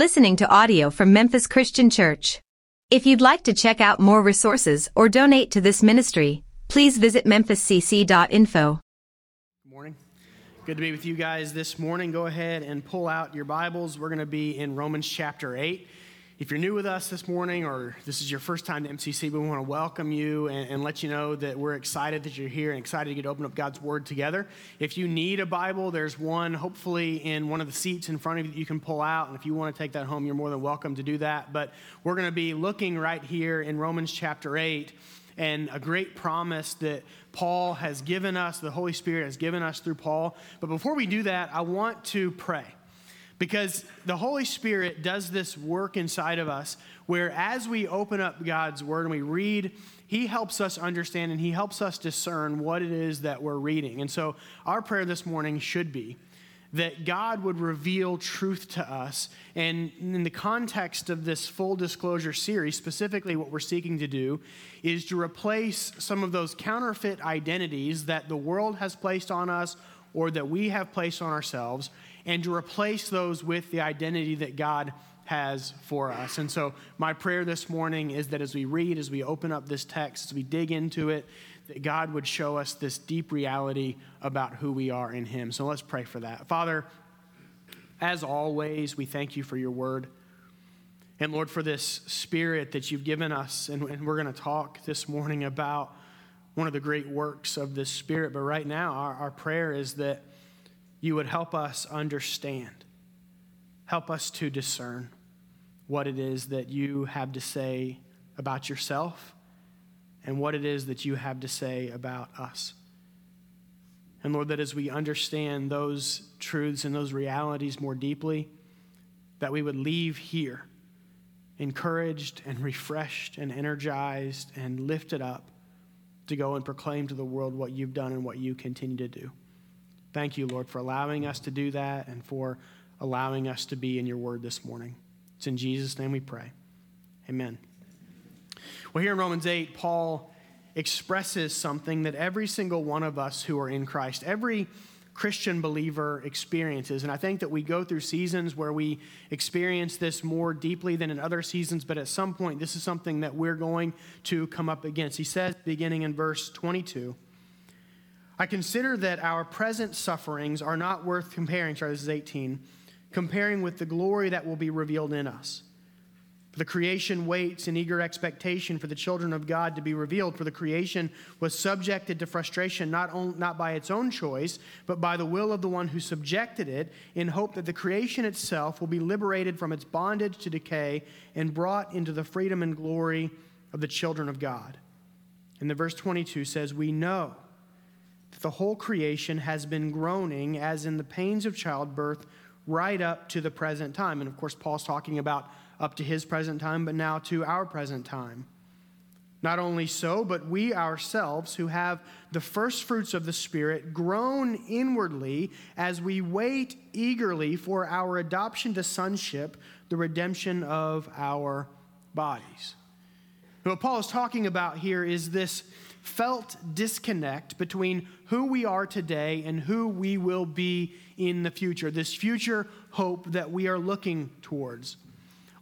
listening to audio from Memphis Christian Church. If you'd like to check out more resources or donate to this ministry, please visit memphiscc.info. Good morning. Good to be with you guys this morning. Go ahead and pull out your Bibles. We're going to be in Romans chapter 8. If you're new with us this morning or this is your first time to MCC, we want to welcome you and, and, let you know that we're excited that you're here and excited to get to open up God's Word together. If you need a Bible, there's one hopefully in one of the seats in front of you that you can pull out. And if you want to take that home, you're more than welcome to do that. But we're going to be looking right here in Romans chapter 8 and a great promise that Paul has given us, the Holy Spirit has given us through Paul. But before we do that, I want to pray. Because the Holy Spirit does this work inside of us where as we open up God's Word and we read, He helps us understand and He helps us discern what it is that we're reading. And so our prayer this morning should be that God would reveal truth to us. And in the context of this full disclosure series, specifically what we're seeking to do is to replace some of those counterfeit identities that the world has placed on us or that we have placed on ourselves and to replace those with the identity that God has for us. And so, my prayer this morning is that as we read, as we open up this text, as we dig into it, that God would show us this deep reality about who we are in Him. So, let's pray for that. Father, as always, we thank you for your word. And Lord, for this spirit that you've given us, and, we're going to talk this morning about one of the great works of this spirit. But right now, our, our prayer is that you would help us understand, help us to discern what it is that you have to say about yourself and what it is that you have to say about us. And Lord, that as we understand those truths and those realities more deeply, that we would leave here encouraged and refreshed and energized and lifted up to go and proclaim to the world what you've done and what you continue to do. Thank you, Lord, for allowing us to do that and for allowing us to be in your word this morning. It's in Jesus' name we pray. Amen. Well, here in Romans 8, Paul expresses something that every single one of us who are in Christ, every Christian believer experiences. And I think that we go through seasons where we experience this more deeply than in other seasons, but at some point, this is something that we're going to come up against. He says, beginning in verse 22, I consider that our present sufferings are not worth comparing, sorry, this is 18, comparing with the glory that will be revealed in us. For the creation waits in eager expectation for the children of God to be revealed. For the creation was subjected to frustration not, on, not by its own choice, but by the will of the one who subjected it, in hope that the creation itself will be liberated from its bondage to decay and brought into the freedom and glory of the children of God. And the verse 22 says, We know the whole creation has been groaning as in the pains of childbirth right up to the present time. And of course, Paul's talking about up to his present time, but now to our present time. Not only so, but we ourselves, who have the first fruits of the Spirit, groan inwardly as we wait eagerly for our adoption to sonship, the redemption of our bodies. What Paul is talking about here is this felt disconnect between who we are today and who we will be in the future, this future hope that we are looking towards.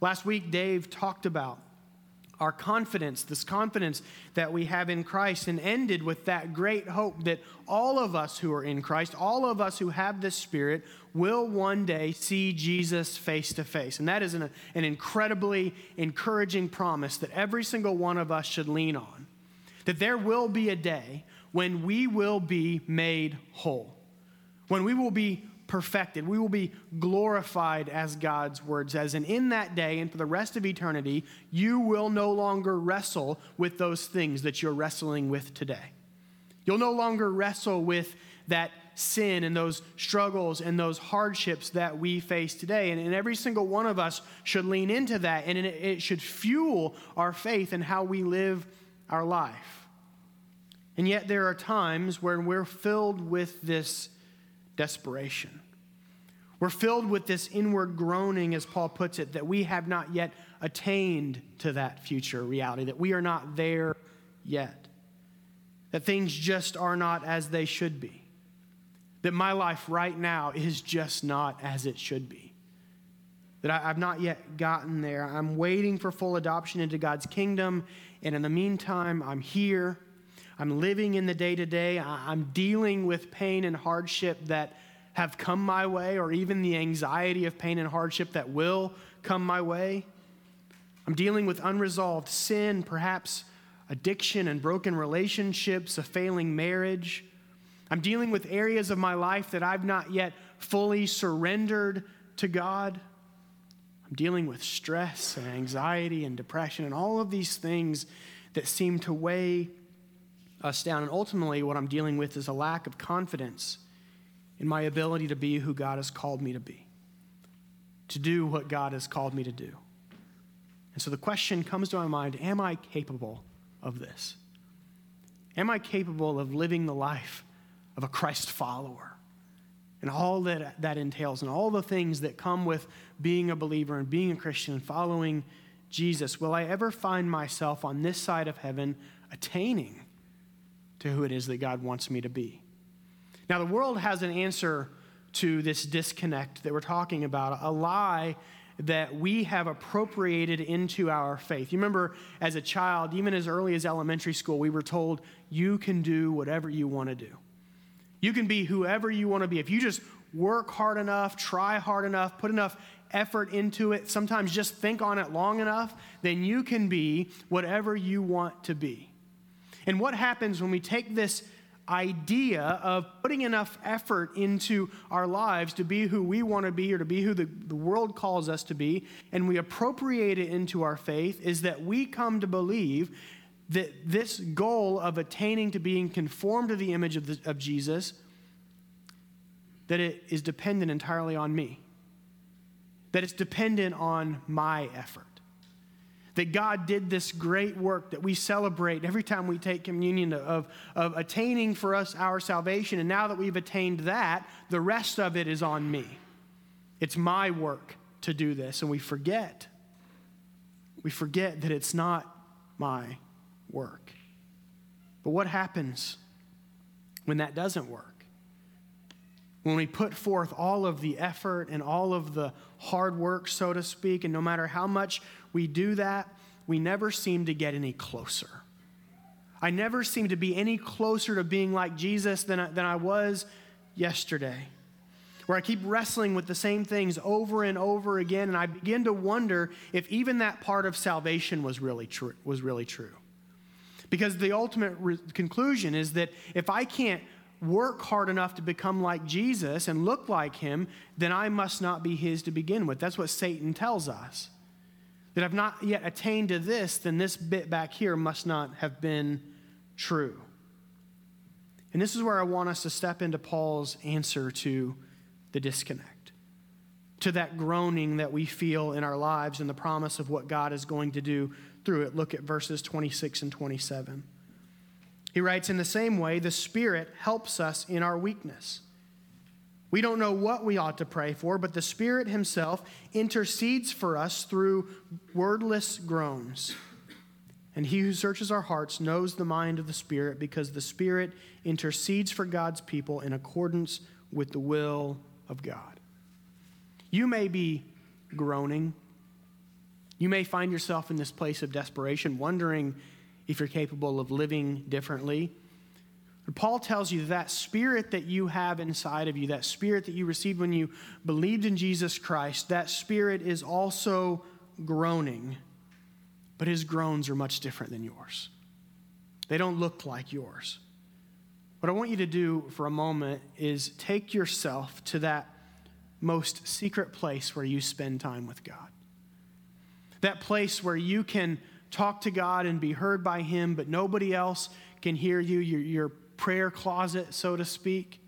Last week, Dave talked about our confidence, this confidence that we have in Christ, and ended with that great hope that all of us who are in Christ, all of us who have this Spirit, will one day see Jesus face to face. And that is an, an incredibly encouraging promise that every single one of us should lean on that there will be a day when we will be made whole, when we will be perfected, we will be glorified as God's word says. And in that day and for the rest of eternity, you will no longer wrestle with those things that you're wrestling with today. You'll no longer wrestle with that sin and those struggles and those hardships that we face today. And, and every single one of us should lean into that, and it, it should fuel our faith and how we live our life. And yet, there are times when we're filled with this desperation. We're filled with this inward groaning, as Paul puts it, that we have not yet attained to that future reality, that we are not there yet, that things just are not as they should be, that my life right now is just not as it should be. that I, have not yet gotten there. I'm waiting for full adoption into God's kingdom. And in the meantime, I'm here. I'm living in the day to day. I'm dealing with pain and hardship that have come my way, or even the anxiety of pain and hardship that will come my way. I'm dealing with unresolved sin, perhaps addiction and broken relationships, a failing marriage. I'm dealing with areas of my life that I've not yet fully surrendered to God. I'm dealing with stress and anxiety and depression and all of these things that seem to weigh us down. And ultimately, what I'm dealing with is a lack of confidence in my ability to be who God has called me to be, to do what God has called me to do. And so the question comes to my mind Am I capable of this? Am I capable of living the life of a Christ follower? And all that that entails, and all the things that come with being a believer and being a Christian and following Jesus. Will I ever find myself on this side of heaven attaining to who it is that God wants me to be? Now, the world has an answer to this disconnect that we're talking about, a lie that we have appropriated into our faith. You remember as a child, even as early as elementary school, we were told you can do whatever you want to do. You can be whoever you want to be. If you just work hard enough, try hard enough, put enough effort into it, sometimes just think on it long enough, then you can be whatever you want to be. And what happens when we take this idea of putting enough effort into our lives to be who we want to be or to be who the, the world calls us to be, and we appropriate it into our faith, is that we come to believe that this goal of attaining to being conformed to the image of, the, of Jesus, that it is dependent entirely on me, that it's dependent on my effort that God did this great work that we celebrate every time we take communion of, of attaining for us our salvation. And now that we've attained that, the rest of it is on me. It's my work to do this. And we forget. We forget that it's not my work. But what happens when that doesn't work? When we put forth all of the effort and all of the hard work, so to speak, and no matter how much we do that, we never seem to get any closer. I never seem to be any closer to being like Jesus than I, than I was yesterday, where I keep wrestling with the same things over and over again, and I begin to wonder if even that part of salvation was really true. Was really true. Because the ultimate re- conclusion is that if I can't work hard enough to become like Jesus and look like him, then I must not be his to begin with. That's what Satan tells us. That I've not yet attained to this, then this bit back here must not have been true. And this is where I want us to step into Paul's answer to the disconnect, to that groaning that we feel in our lives and the promise of what God is going to do through it. Look at verses 26 and 27. He writes, In the same way, the Spirit helps us in our weakness. We don't know what we ought to pray for, but the Spirit Himself intercedes for us through wordless groans. And He who searches our hearts knows the mind of the Spirit, because the Spirit intercedes for God's people in accordance with the will of God. You may be groaning. You may find yourself in this place of desperation, wondering if you're capable of living differently. But Paul tells you that spirit that you have inside of you, that spirit that you received when you believed in Jesus Christ, that spirit is also groaning, but his groans are much different than yours. They don't look like yours. What I want you to do for a moment is take yourself to that most secret place where you spend time with God. That place where you can talk to God and be heard by Him, but nobody else can hear you, your, your prayer closet, so to speak.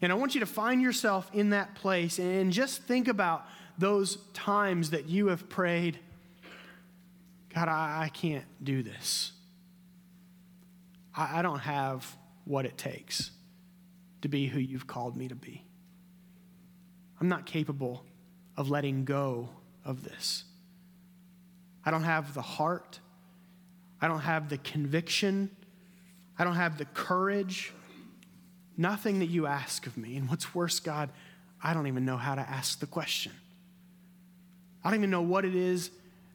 And I want you to find yourself in that place and just think about those times that you have prayed, God, I, I can't do this. I, I don't have what it takes to be who you've called me to be. I'm not capable of letting go of this. I don't have the heart. I don't have the conviction. I don't have the courage. Nothing that you ask of me. And what's worse, God, I don't even know how to ask the question. I don't even know what it is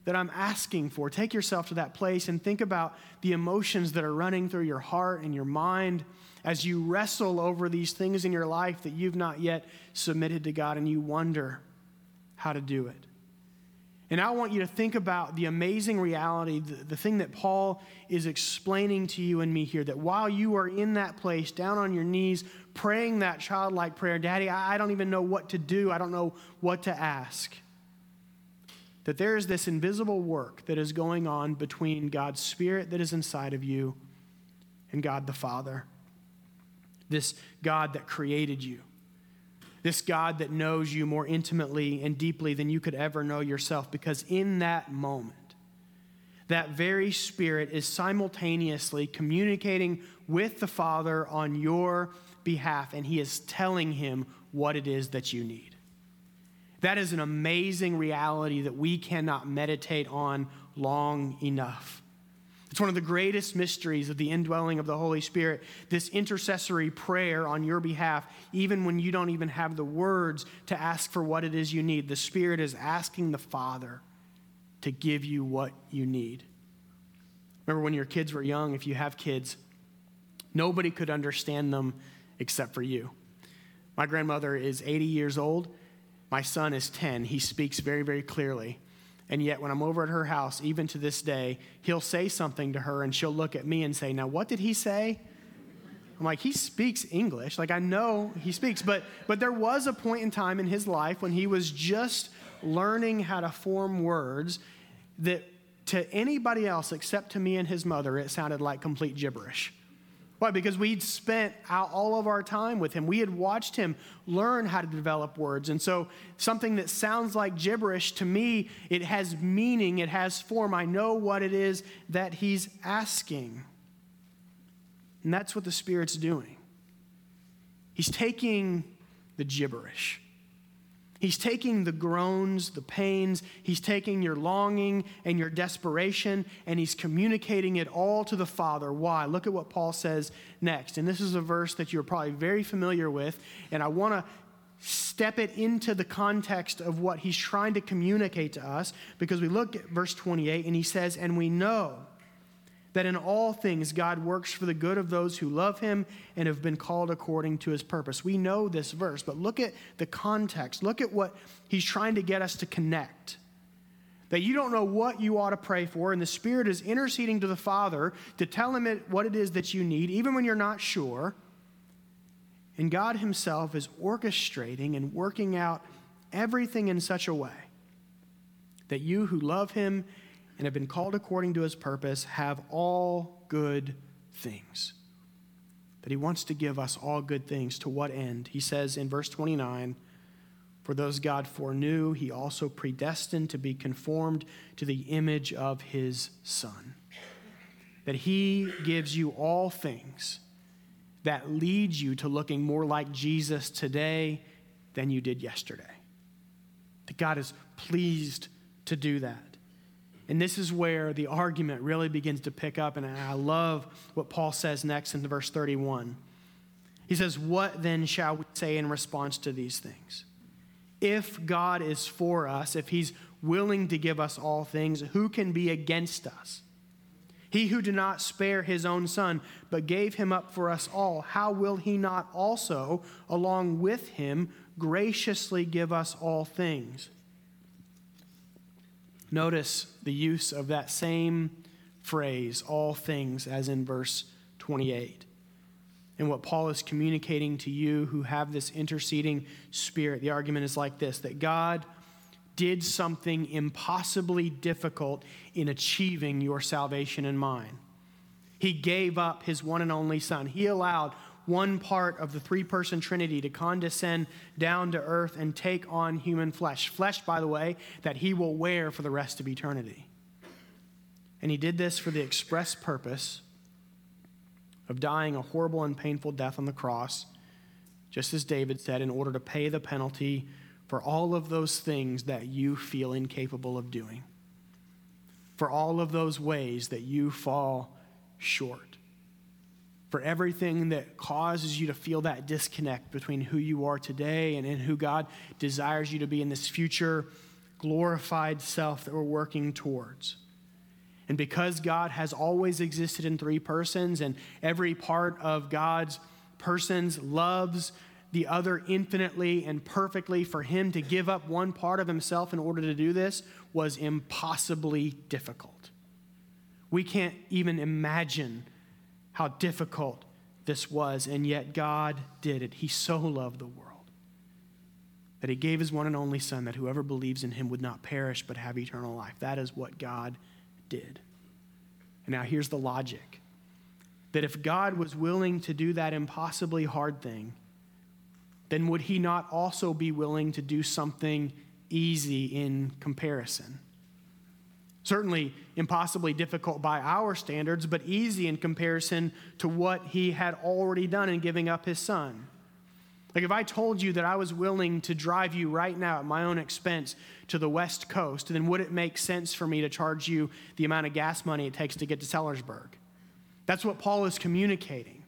that I'm asking for. Take yourself to that place and think about the emotions that are running through your heart and your mind as you wrestle over these things in your life that you've not yet submitted to God and you wonder how to do it. And I want you to think about the amazing reality, the, the, thing that Paul is explaining to you and me here that while you are in that place, down on your knees, praying that childlike prayer, Daddy, I, I don't even know what to do, I don't know what to ask that there is this invisible work that is going on between God's Spirit that is inside of you and God the Father. This God that created you. This God that knows you more intimately and deeply than you could ever know yourself. Because in that moment, that very Spirit is simultaneously communicating with the Father on your behalf, and He is telling Him what it is that you need. That is an amazing reality that we cannot meditate on long enough. It's one of the greatest mysteries of the indwelling of the Holy Spirit, this intercessory prayer on your behalf, even when you don't even have the words to ask for what it is you need. The Spirit is asking the Father to give you what you need. Remember when your kids were young, if you have kids, nobody could understand them except for you. My grandmother is 80 years old my son is 10. He speaks very, very clearly. And yet, when I'm over at her house, even to this day, he'll say something to her and she'll look at me and say, Now, what did he say? I'm like, he speaks English. Like, I know he speaks. But, but there was a point in time in his life when he was just learning how to form words that to anybody else except to me and his mother, it sounded like complete gibberish. Why? Because we'd spent all of our time with him. We had watched him learn how to develop words. And so, something that sounds like gibberish to me, it has meaning, it has form. I know what it is that he's asking. And that's what the Spirit's doing. He's taking the gibberish He's taking the groans, the pains, he's taking your longing and your desperation, and he's communicating it all to the Father. Why? Look at what Paul says next. And this is a verse that you're probably very familiar with, and I want to step it into the context of what he's trying to communicate to us because we look at verse 28 and he says, And we know that in all things God works for the good of those who love him and have been called according to his purpose. We know this verse, but look at the context. Look at what he's trying to get us to connect. That you don't know what you ought to pray for, and the Spirit is interceding to the Father to tell him what it is that you need, even when you're not sure. And God Himself is orchestrating and working out everything in such a way that you who love Him and have been called according to his purpose have all good things. That he wants to give us all good things. To what end? He says in verse 29 For those God foreknew, he also predestined to be conformed to the image of his Son. That he gives you all things that leads you to looking more like Jesus today than you did yesterday. That God is pleased to do that. And this is where the argument really begins to pick up. And I love what Paul says next in verse 31. He says, What then shall we say in response to these things? If God is for us, if he's willing to give us all things, who can be against us? He who did not spare his own son, but gave him up for us all, how will he not also, along with him, graciously give us all things? Notice the use of that same phrase, all things, as in verse 28. And what Paul is communicating to you who have this interceding spirit, the argument is like this that God did something impossibly difficult in achieving your salvation and mine. He gave up his one and only Son. He allowed one part of the three person Trinity to condescend down to earth and take on human flesh. Flesh, by the way, that he will wear for the rest of eternity. And he did this for the express purpose of dying a horrible and painful death on the cross, just as David said, in order to pay the penalty for all of those things that you feel incapable of doing, for all of those ways that you fall short for everything that causes you to feel that disconnect between who you are today and, and who God desires you to be in this future glorified self that we're working towards. And because God has always existed in three persons, and every part of God's persons loves the other infinitely and perfectly, for him to give up one part of himself in order to do this was impossibly difficult. We can't even imagine how difficult this was, and yet God did it. He so loved the world that he gave his one and only Son, that whoever believes in him would not perish but have eternal life. That is what God did. And now here's the logic that if God was willing to do that impossibly hard thing, then would he not also be willing to do something easy in comparison? Certainly impossibly difficult by our standards, but easy in comparison to what he had already done in giving up his son. Like if I told you that I was willing to drive you right now at my own expense to the West Coast, then would it make sense for me to charge you the amount of gas money it takes to get to Sellersburg? That's what Paul is communicating.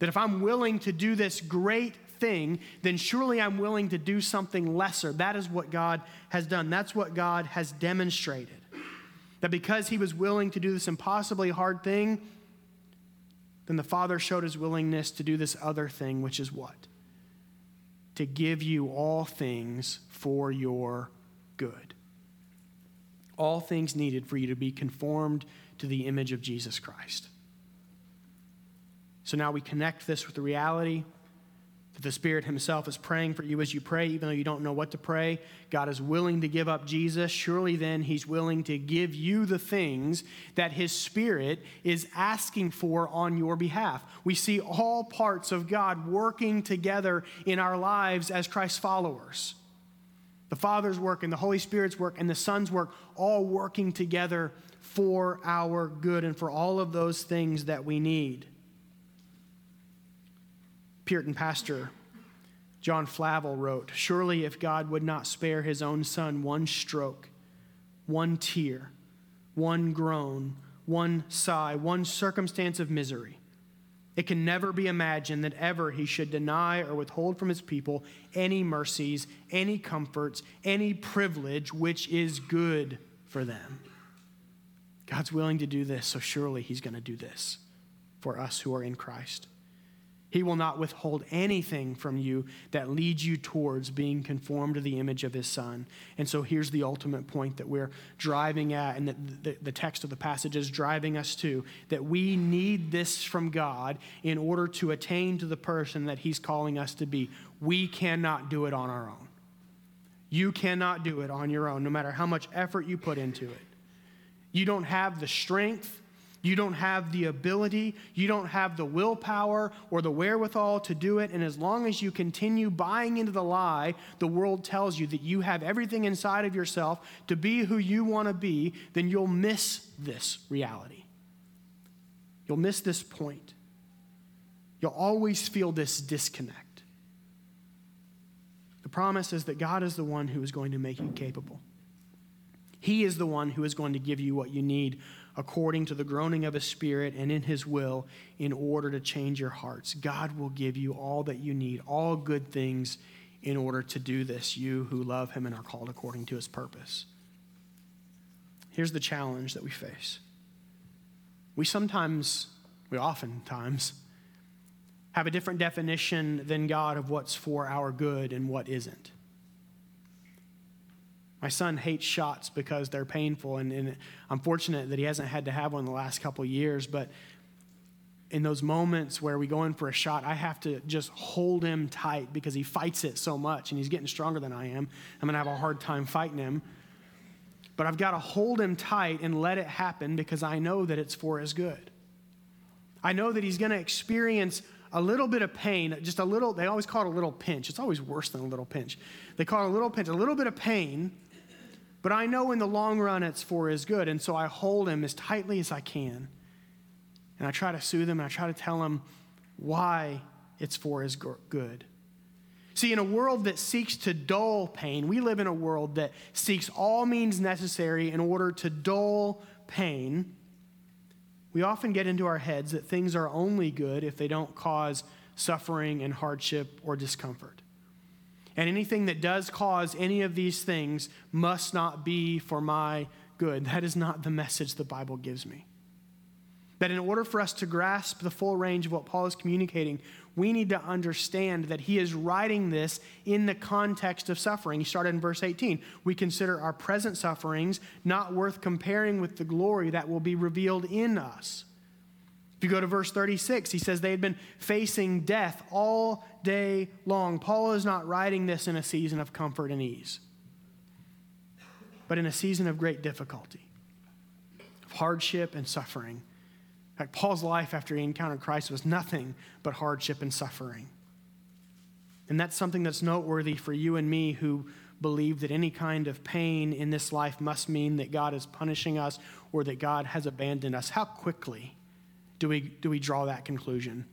That if I'm willing to do this great thing, then surely I'm willing to do something lesser. That is what God has done. That's what God has demonstrated. That because he was willing to do this impossibly hard thing, then the Father showed his willingness to do this other thing, which is what? to give you all things for your good. All things needed for you to be conformed to the image of Jesus Christ. So now we connect this with the reality the Spirit Himself is praying for you as you pray, even though you don't know what to pray. God is willing to give up Jesus. Surely then He's willing to give you the things that His Spirit is asking for on your behalf. We see all parts of God working together in our lives as Christ followers. The Father's work and the Holy Spirit's work and the Son's work, all working together for our good and for all of those things that we need. Puritan pastor John Flavel wrote Surely, if God would not spare his own son one stroke, one tear, one groan, one sigh, one circumstance of misery, it can never be imagined that ever he should deny or withhold from his people any mercies, any comforts, any privilege which is good for them. God's willing to do this, so surely he's going to do this for us who are in Christ. He will not withhold anything from you that leads you towards being conformed to the image of his son. And so here's the ultimate point that we're driving at, and that the, text of the passage is driving us to that we need this from God in order to attain to the person that he's calling us to be. We cannot do it on our own. You cannot do it on your own, no matter how much effort you put into it. You don't have the strength you don't have the ability, you don't have the willpower or the wherewithal to do it. And as long as you continue buying into the lie, the world tells you that you have everything inside of yourself to be who you want to be, then you'll miss this reality. You'll miss this point. You'll always feel this disconnect. The promise is that God is the one who is going to make you capable. He is the one who is going to give you what you need according to the groaning of his spirit and in his will in order to change your hearts. God will give you all that you need, all good things in order to do this, you who love him and are called according to his purpose. Here's the challenge that we face. We sometimes, we oftentimes, have a different definition than God of what's for our good and what isn't. My son hates shots because they're painful, and, and, I'm fortunate that he hasn't had to have one the last couple years. But in those moments where we go in for a shot, I have to just hold him tight because he fights it so much, and he's getting stronger than I am. I'm going to have a hard time fighting him. But I've got to hold him tight and let it happen because I know that it's for his good. I know that he's going to experience a little bit of pain, just a little, they always call it a little pinch. It's always worse than a little pinch. They call it a little pinch, a little bit of pain but I know in the long run it's for his good. And so I hold him as tightly as I can. And I try to soothe him and I try to tell him why it's for his good. See, in a world that seeks to dull pain, we live in a world that seeks all means necessary in order to dull pain. We often get into our heads that things are only good if they don't cause suffering and hardship or discomfort. And anything that does cause any of these things must not be for my good. That is not the message the Bible gives me. That in order for us to grasp the full range of what Paul is communicating, we need to understand that he is writing this in the context of suffering. He started in verse 18. We consider our present sufferings not worth comparing with the glory that will be revealed in us. If you go to verse 36, he says they had been facing death all day long. Paul is not writing this in a season of comfort and ease, but in a season of great difficulty, of hardship and suffering In fact, Paul's life after he encountered Christ was nothing but hardship and suffering. And that's something that's noteworthy for you and me who believe that any kind of pain in this life must mean that God is punishing us or that God has abandoned us. How quickly do we, do we draw that conclusion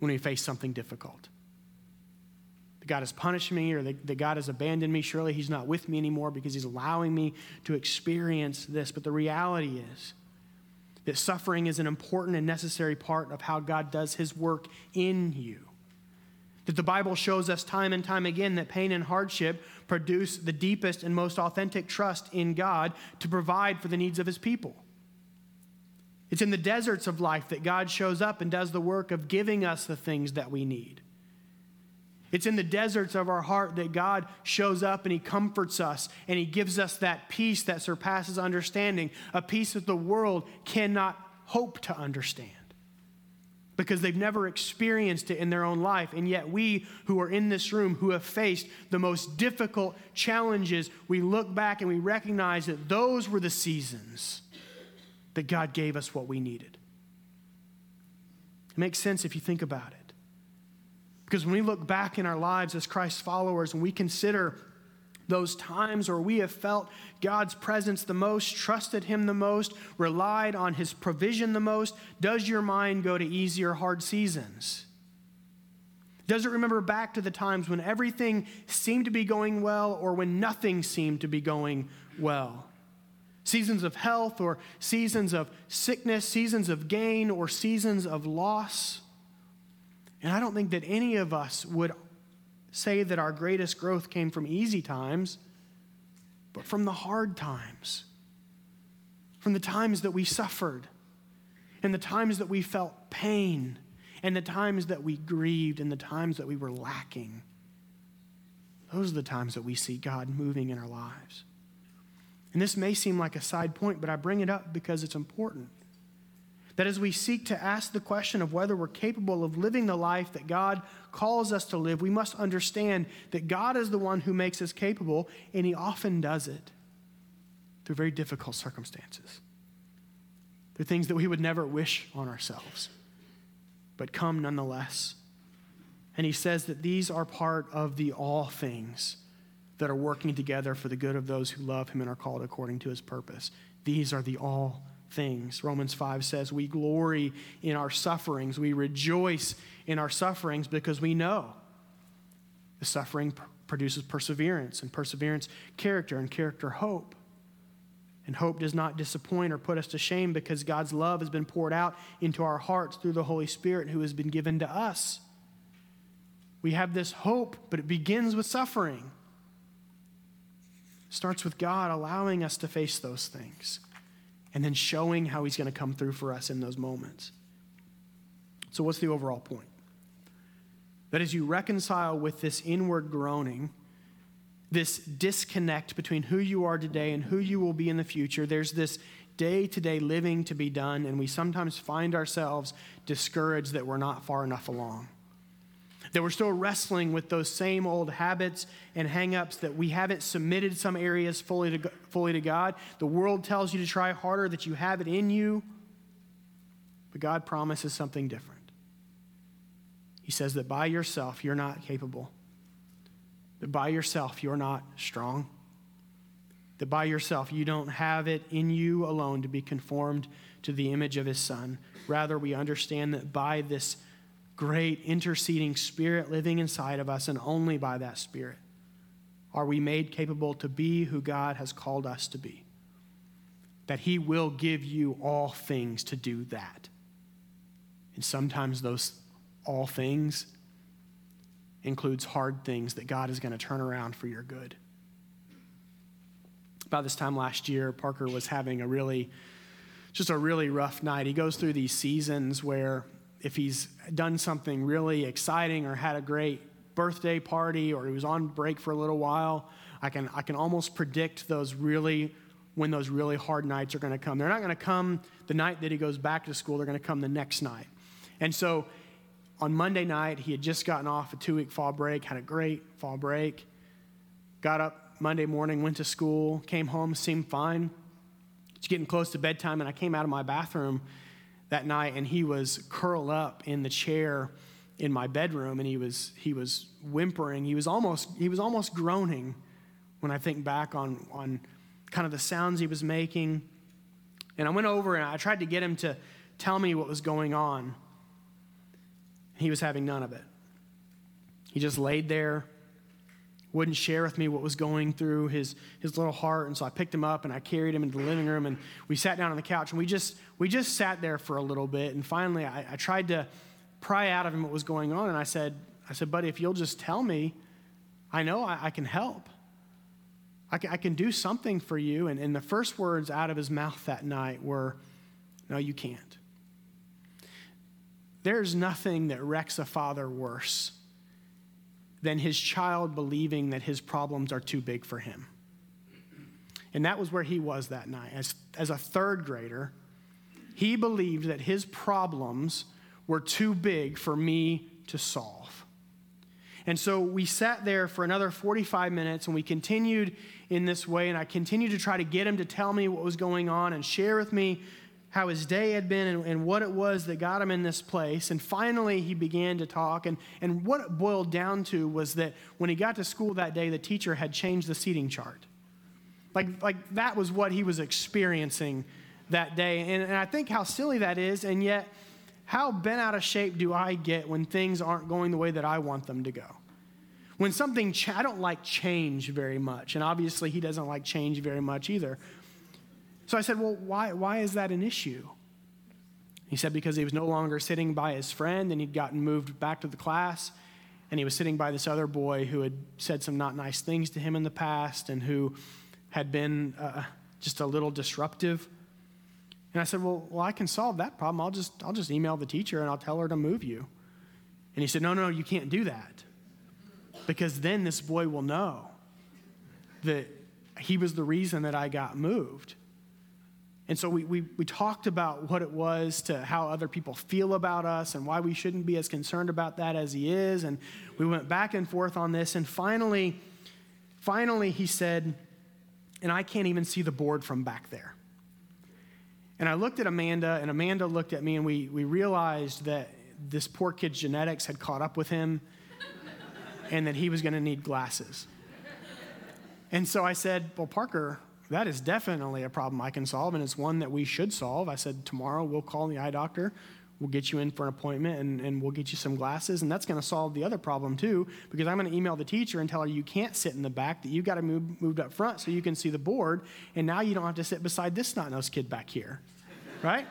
when we face something difficult? That God has punished me or that, that God has abandoned me. Surely He's not with me anymore because He's allowing me to experience this. But the reality is, that suffering is an important and necessary part of how God does his work in you. That the Bible shows us time and time again that pain and hardship produce the deepest and most authentic trust in God to provide for the needs of his people. It's in the deserts of life that God shows up and does the work of giving us the things that we need. It's in the deserts of our heart that God shows up and He comforts us and He gives us that peace that surpasses understanding, a peace that the world cannot hope to understand because they've never experienced it in their own life. And yet, we who are in this room who have faced the most difficult challenges, we look back and we recognize that those were the seasons that God gave us what we needed. It makes sense if you think about it. Because when we look back in our lives as Christ's followers and we consider those times where we have felt God's presence the most, trusted Him the most, relied on His provision the most, does your mind go to easier, hard seasons? Does it remember back to the times when everything seemed to be going well or when nothing seemed to be going well? Seasons of health or seasons of sickness, seasons of gain or seasons of loss? And I don't think that any of us would say that our greatest growth came from easy times, but from the hard times, from the times that we suffered, and the times that we felt pain, and the times that we grieved, and the times that we were lacking. Those are the times that we see God moving in our lives. And this may seem like a side point, but I bring it up because it's important. That as we seek to ask the question of whether we're capable of living the life that God calls us to live, we must understand that God is the one who makes us capable, and He often does it through very difficult circumstances, through things that we would never wish on ourselves, but come nonetheless. And He says that these are part of the all things that are working together for the good of those who love Him and are called according to His purpose. These are the all things. Romans 5 says, We glory in our sufferings. We rejoice in our sufferings because we know the suffering produces perseverance, and perseverance, character, and character, hope. And hope does not disappoint or put us to shame because God's love has been poured out into our hearts through the Holy Spirit who has been given to us. We have this hope, but it begins with suffering. Starts with God allowing us to face those things and then showing how he's going to come through for us in those moments. So, what's the overall point? That as you reconcile with this inward groaning, this disconnect between who you are today and who you will be in the future, there's this day to day living to be done, and we sometimes find ourselves discouraged that we're not far enough along that we're still wrestling with those same old habits and hangups that we haven't submitted some areas fully to, fully to God. The world tells you to try harder, that you have it in you, but God promises something different. He says that by yourself, you're not capable, that by yourself, you're not strong, that by yourself, you don't have it in you alone to be conformed to the image of His Son. Rather, we understand that by this great interceding spirit living inside of us, and only by that spirit are we made capable to be who God has called us to be. That He will give you all things to do that. And sometimes those all things includes hard things that God is going to turn around for your good. About this time last year, Parker was having a really, just a really rough night. He goes through these seasons where if he's done something really exciting or had a great birthday party or he was on break for a little while, I can, I can almost predict those really, when those really hard nights are going to come. They're not going to come the night that he goes back to school, they're going to come the next night. And so on Monday night, he had just gotten off a two week fall break, had a great fall break, got up Monday morning, went to school, came home, seemed fine. It's getting close to bedtime, and I came out of my bathroom that night, and he was curled up in the chair in my bedroom, and he was he was whimpering. He was almost he was almost groaning when I think back on on kind of the sounds he was making. And I went over and I tried to get him to tell me what was going on. He was having none of it. He just laid there, wouldn't share with me what was going through his, his little heart. And so I picked him up and I carried him into the living room and we sat down on the couch and we just, we just sat there for a little bit. And finally, I, I tried to pry out of him what was going on. And I said, I said, buddy, if you'll just tell me, I know I, I can help. I can, I can, do something for you. And, and the first words out of his mouth that night were, No, you can't. There's nothing that wrecks a father worse than his child believing that his problems are too big for him. And that was where he was that night. As, as a third grader, he believed that his problems were too big for me to solve. And so we sat there for another 45 minutes and we continued in this way. And I continued to try to get him to tell me what was going on and share with me how his day had been and, and, what it was that got him in this place. And finally, he began to talk. And, and what it boiled down to was that when he got to school that day, the teacher had changed the seating chart. Like, like that was what he was experiencing that day. And, and I think how silly that is, and yet, how bent out of shape do I get when things aren't going the way that I want them to go? When something, I don't like change very much. And obviously, he doesn't like change very much either. So I said, Well, why, why is that an issue? He said, Because he was no longer sitting by his friend and he'd gotten moved back to the class. And he was sitting by this other boy who had said some not nice things to him in the past and who had been uh, just a little disruptive. And I said, well, well, I can solve that problem. I'll just, I'll just email the teacher and I'll tell her to move you. And he said, No, no, you can't do that. Because then this boy will know that he was the reason that I got moved. And so we, we, we talked about what it was to how other people feel about us and why we shouldn't be as concerned about that as he is. And we went back and forth on this. And finally, finally, he said, and I can't even see the board from back there. And I looked at Amanda, and Amanda looked at me, and we, we realized that this poor kid's genetics had caught up with him and that he was going to need glasses. And so I said, Well, Parker, that is definitely a problem I can solve, and it's one that we should solve. I said, tomorrow we'll call the eye doctor. We'll get you in for an appointment and, and we'll get you some glasses. And that's going to solve the other problem, too, because I'm going to email the teacher and tell her you can't sit in the back, that you've got to move moved up front so you can see the board. And now you don't have to sit beside this snot nosed kid back here, right?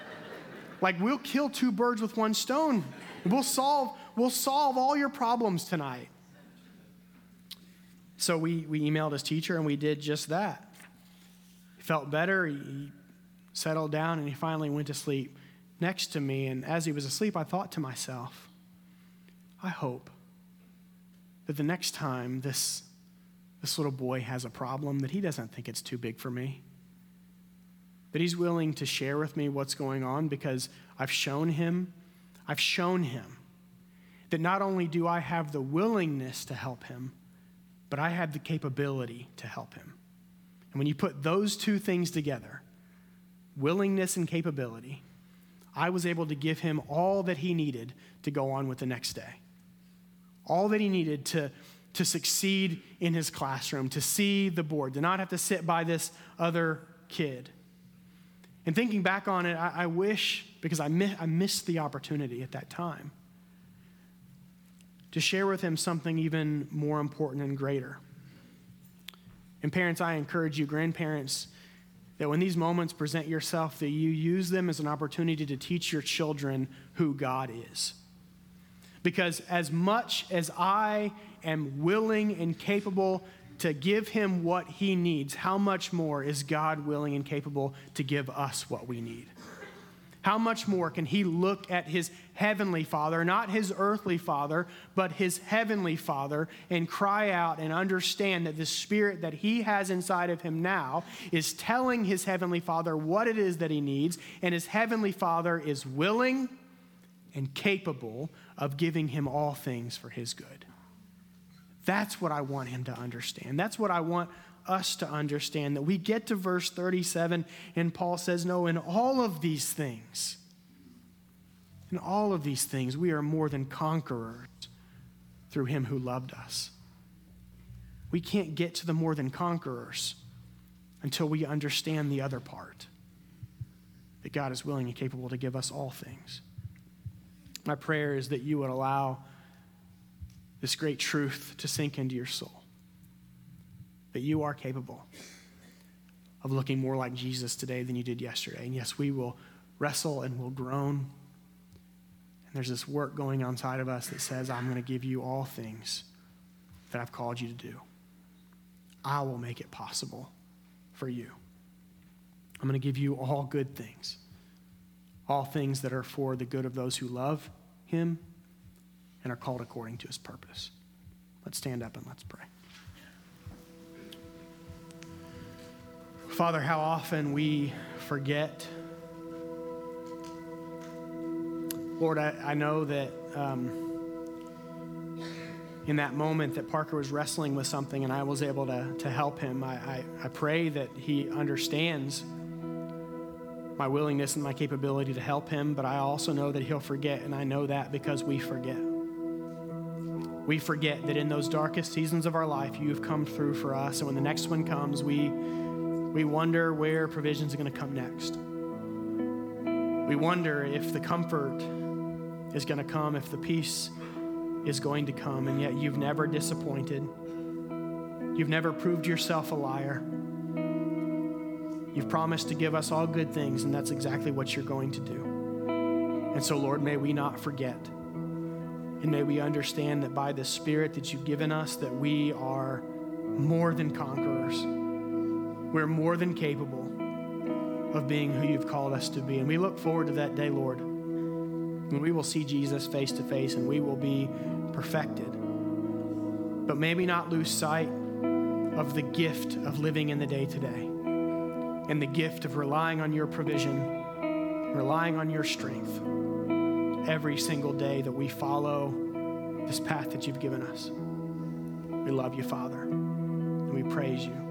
like, we'll kill two birds with one stone. We'll solve, we'll solve all your problems tonight. So we, we emailed his teacher and we did just that. Felt better. He settled down and he finally went to sleep next to me. And as he was asleep, I thought to myself, I hope that the next time this, this little boy has a problem, that he doesn't think it's too big for me. That he's willing to share with me what's going on because I've shown him, I've shown him that not only do I have the willingness to help him, but I have the capability to help him. And when you put those two things together, willingness and capability, I was able to give him all that he needed to go on with the next day. All that he needed to, to succeed in his classroom, to see the board, to not have to sit by this other kid. And thinking back on it, I, I wish, because I, mi- I missed the opportunity at that time, to share with him something even more important and greater. And parents, I encourage you, grandparents, that when these moments present yourself, that you use them as an opportunity to teach your children who God is. Because as much as I am willing and capable to give him what he needs, how much more is God willing and capable to give us what we need? How much more can he look at his heavenly father, not his earthly father, but his heavenly father, and cry out and understand that the spirit that he has inside of him now is telling his heavenly father what it is that he needs, and his heavenly father is willing and capable of giving him all things for his good. That's what I want him to understand. That's what I want us to understand. That we get to verse 37, and Paul says, No, in all of these things, in all of these things, we are more than conquerors through him who loved us. We can't get to the more than conquerors until we understand the other part that God is willing and capable to give us all things. My prayer is that you would allow this great truth to sink into your soul that you are capable of looking more like Jesus today than you did yesterday. And yes, we will wrestle and we'll groan. And there's this work going on inside of us that says, I'm going to give you all things that I've called you to do. I will make it possible for you. I'm going to give you all good things, all things that are for the good of those who love him and are called according to his purpose. Let's stand up and let's pray. Father, how often we forget. Lord, I, I know that um, in that moment that Parker was wrestling with something and I was able to, to help him, I, I, I pray that he understands my willingness and my capability to help him, but I also know that he'll forget, and I know that because we forget. We forget that in those darkest seasons of our life, you have come through for us, and when the next one comes, we, we wonder where provisions are going to come next. We wonder if the comfort is going to come, if the peace is going to come, and yet you've never disappointed. You've never proved yourself a liar. You've promised to give us all good things, and that's exactly what you're going to do. And so, Lord, may we not forget. And may we understand that by the Spirit that you've given us, that we are more than conquerors. We're more than capable of being who you've called us to be. And we look forward to that day, Lord, when we will see Jesus face to face and we will be perfected. But maybe not lose sight of the gift of living in the day today and the gift of relying on your provision, relying on your strength every single day that we follow this path that you've given us. We love you, Father, and we praise you.